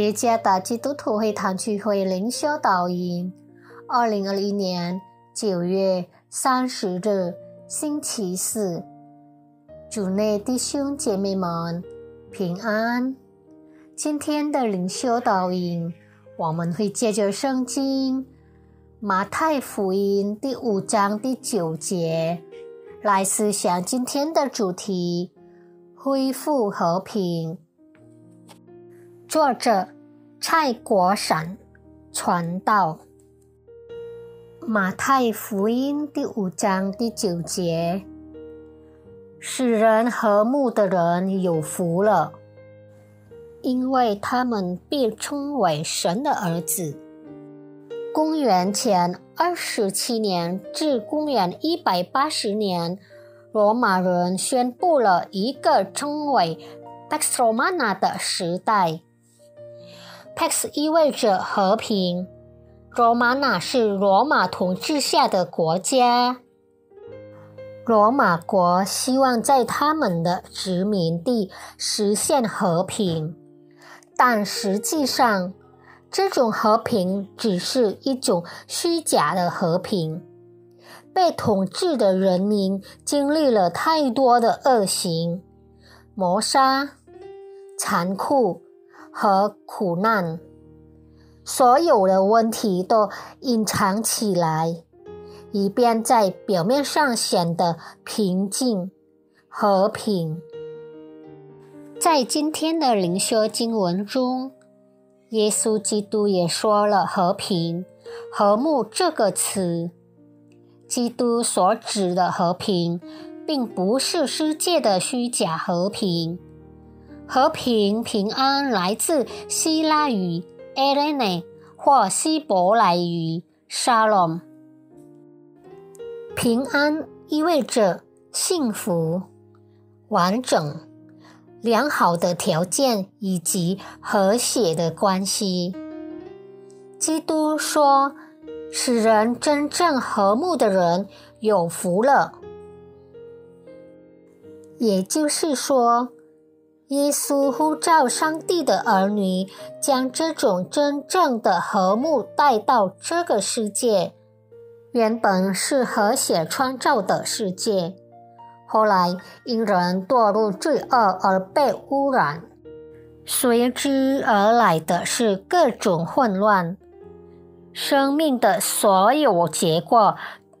耶加达基督徒会堂聚会灵修导引，二零二一年九月三十日星期四，主内弟兄姐妹们平安。今天的灵修导引，我们会借着圣经马太福音第五章第九节来思想今天的主题：恢复和平。作者蔡国闪传道，马太福音第五章第九节：使人和睦的人有福了，因为他们被称为神的儿子。公元前二十七年至公元一百八十年，罗马人宣布了一个称为 Pax Romana 的时代。Pax 意味着和平。罗马纳是罗马统治下的国家。罗马国希望在他们的殖民地实现和平，但实际上，这种和平只是一种虚假的和平。被统治的人民经历了太多的恶行、谋杀、残酷。和苦难，所有的问题都隐藏起来，以便在表面上显得平静、和平。在今天的灵修经文中，耶稣基督也说了“和平、和睦”这个词。基督所指的和平，并不是世界的虚假和平。和平、平安来自希腊语 e l e n e 或希伯来语 “shalom”。平安意味着幸福、完整、良好的条件以及和谐的关系。基督说：“使人真正和睦的人有福了。”也就是说。耶稣呼召上帝的儿女，将这种真正的和睦带到这个世界。原本是和谐创造的世界，后来因人堕入罪恶而被污染，随之而来的是各种混乱。生命的所有结果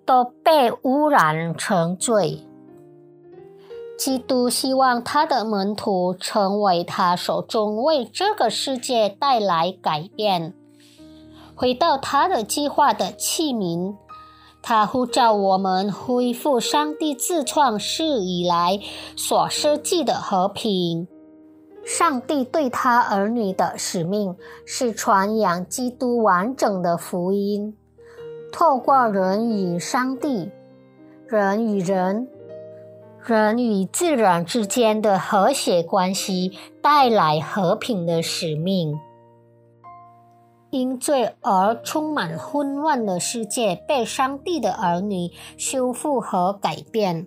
都被污染成罪。基督希望他的门徒成为他手中为这个世界带来改变、回到他的计划的器皿。他呼召我们恢复上帝自创世以来所设计的和平。上帝对他儿女的使命是传扬基督完整的福音，透过人与上帝、人与人。人与自然之间的和谐关系带来和平的使命。因罪而充满混乱的世界被上帝的儿女修复和改变。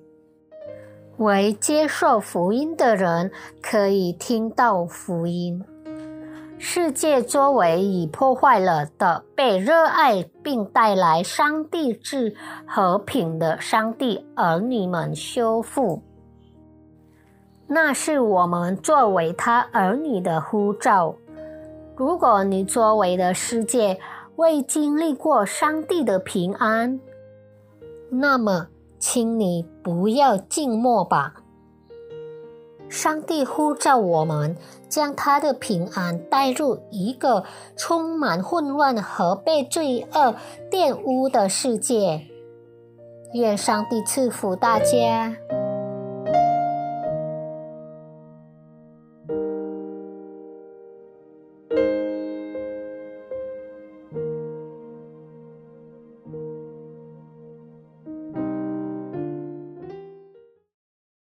为接受福音的人可以听到福音。世界周围已破坏了的，被热爱并带来上帝之和平的上帝儿女们修复，那是我们作为他儿女的呼召。如果你周围的世界未经历过上帝的平安，那么，请你不要静默吧。上帝呼召我们，将他的平安带入一个充满混乱和被罪恶玷污的世界。愿上帝赐福大家。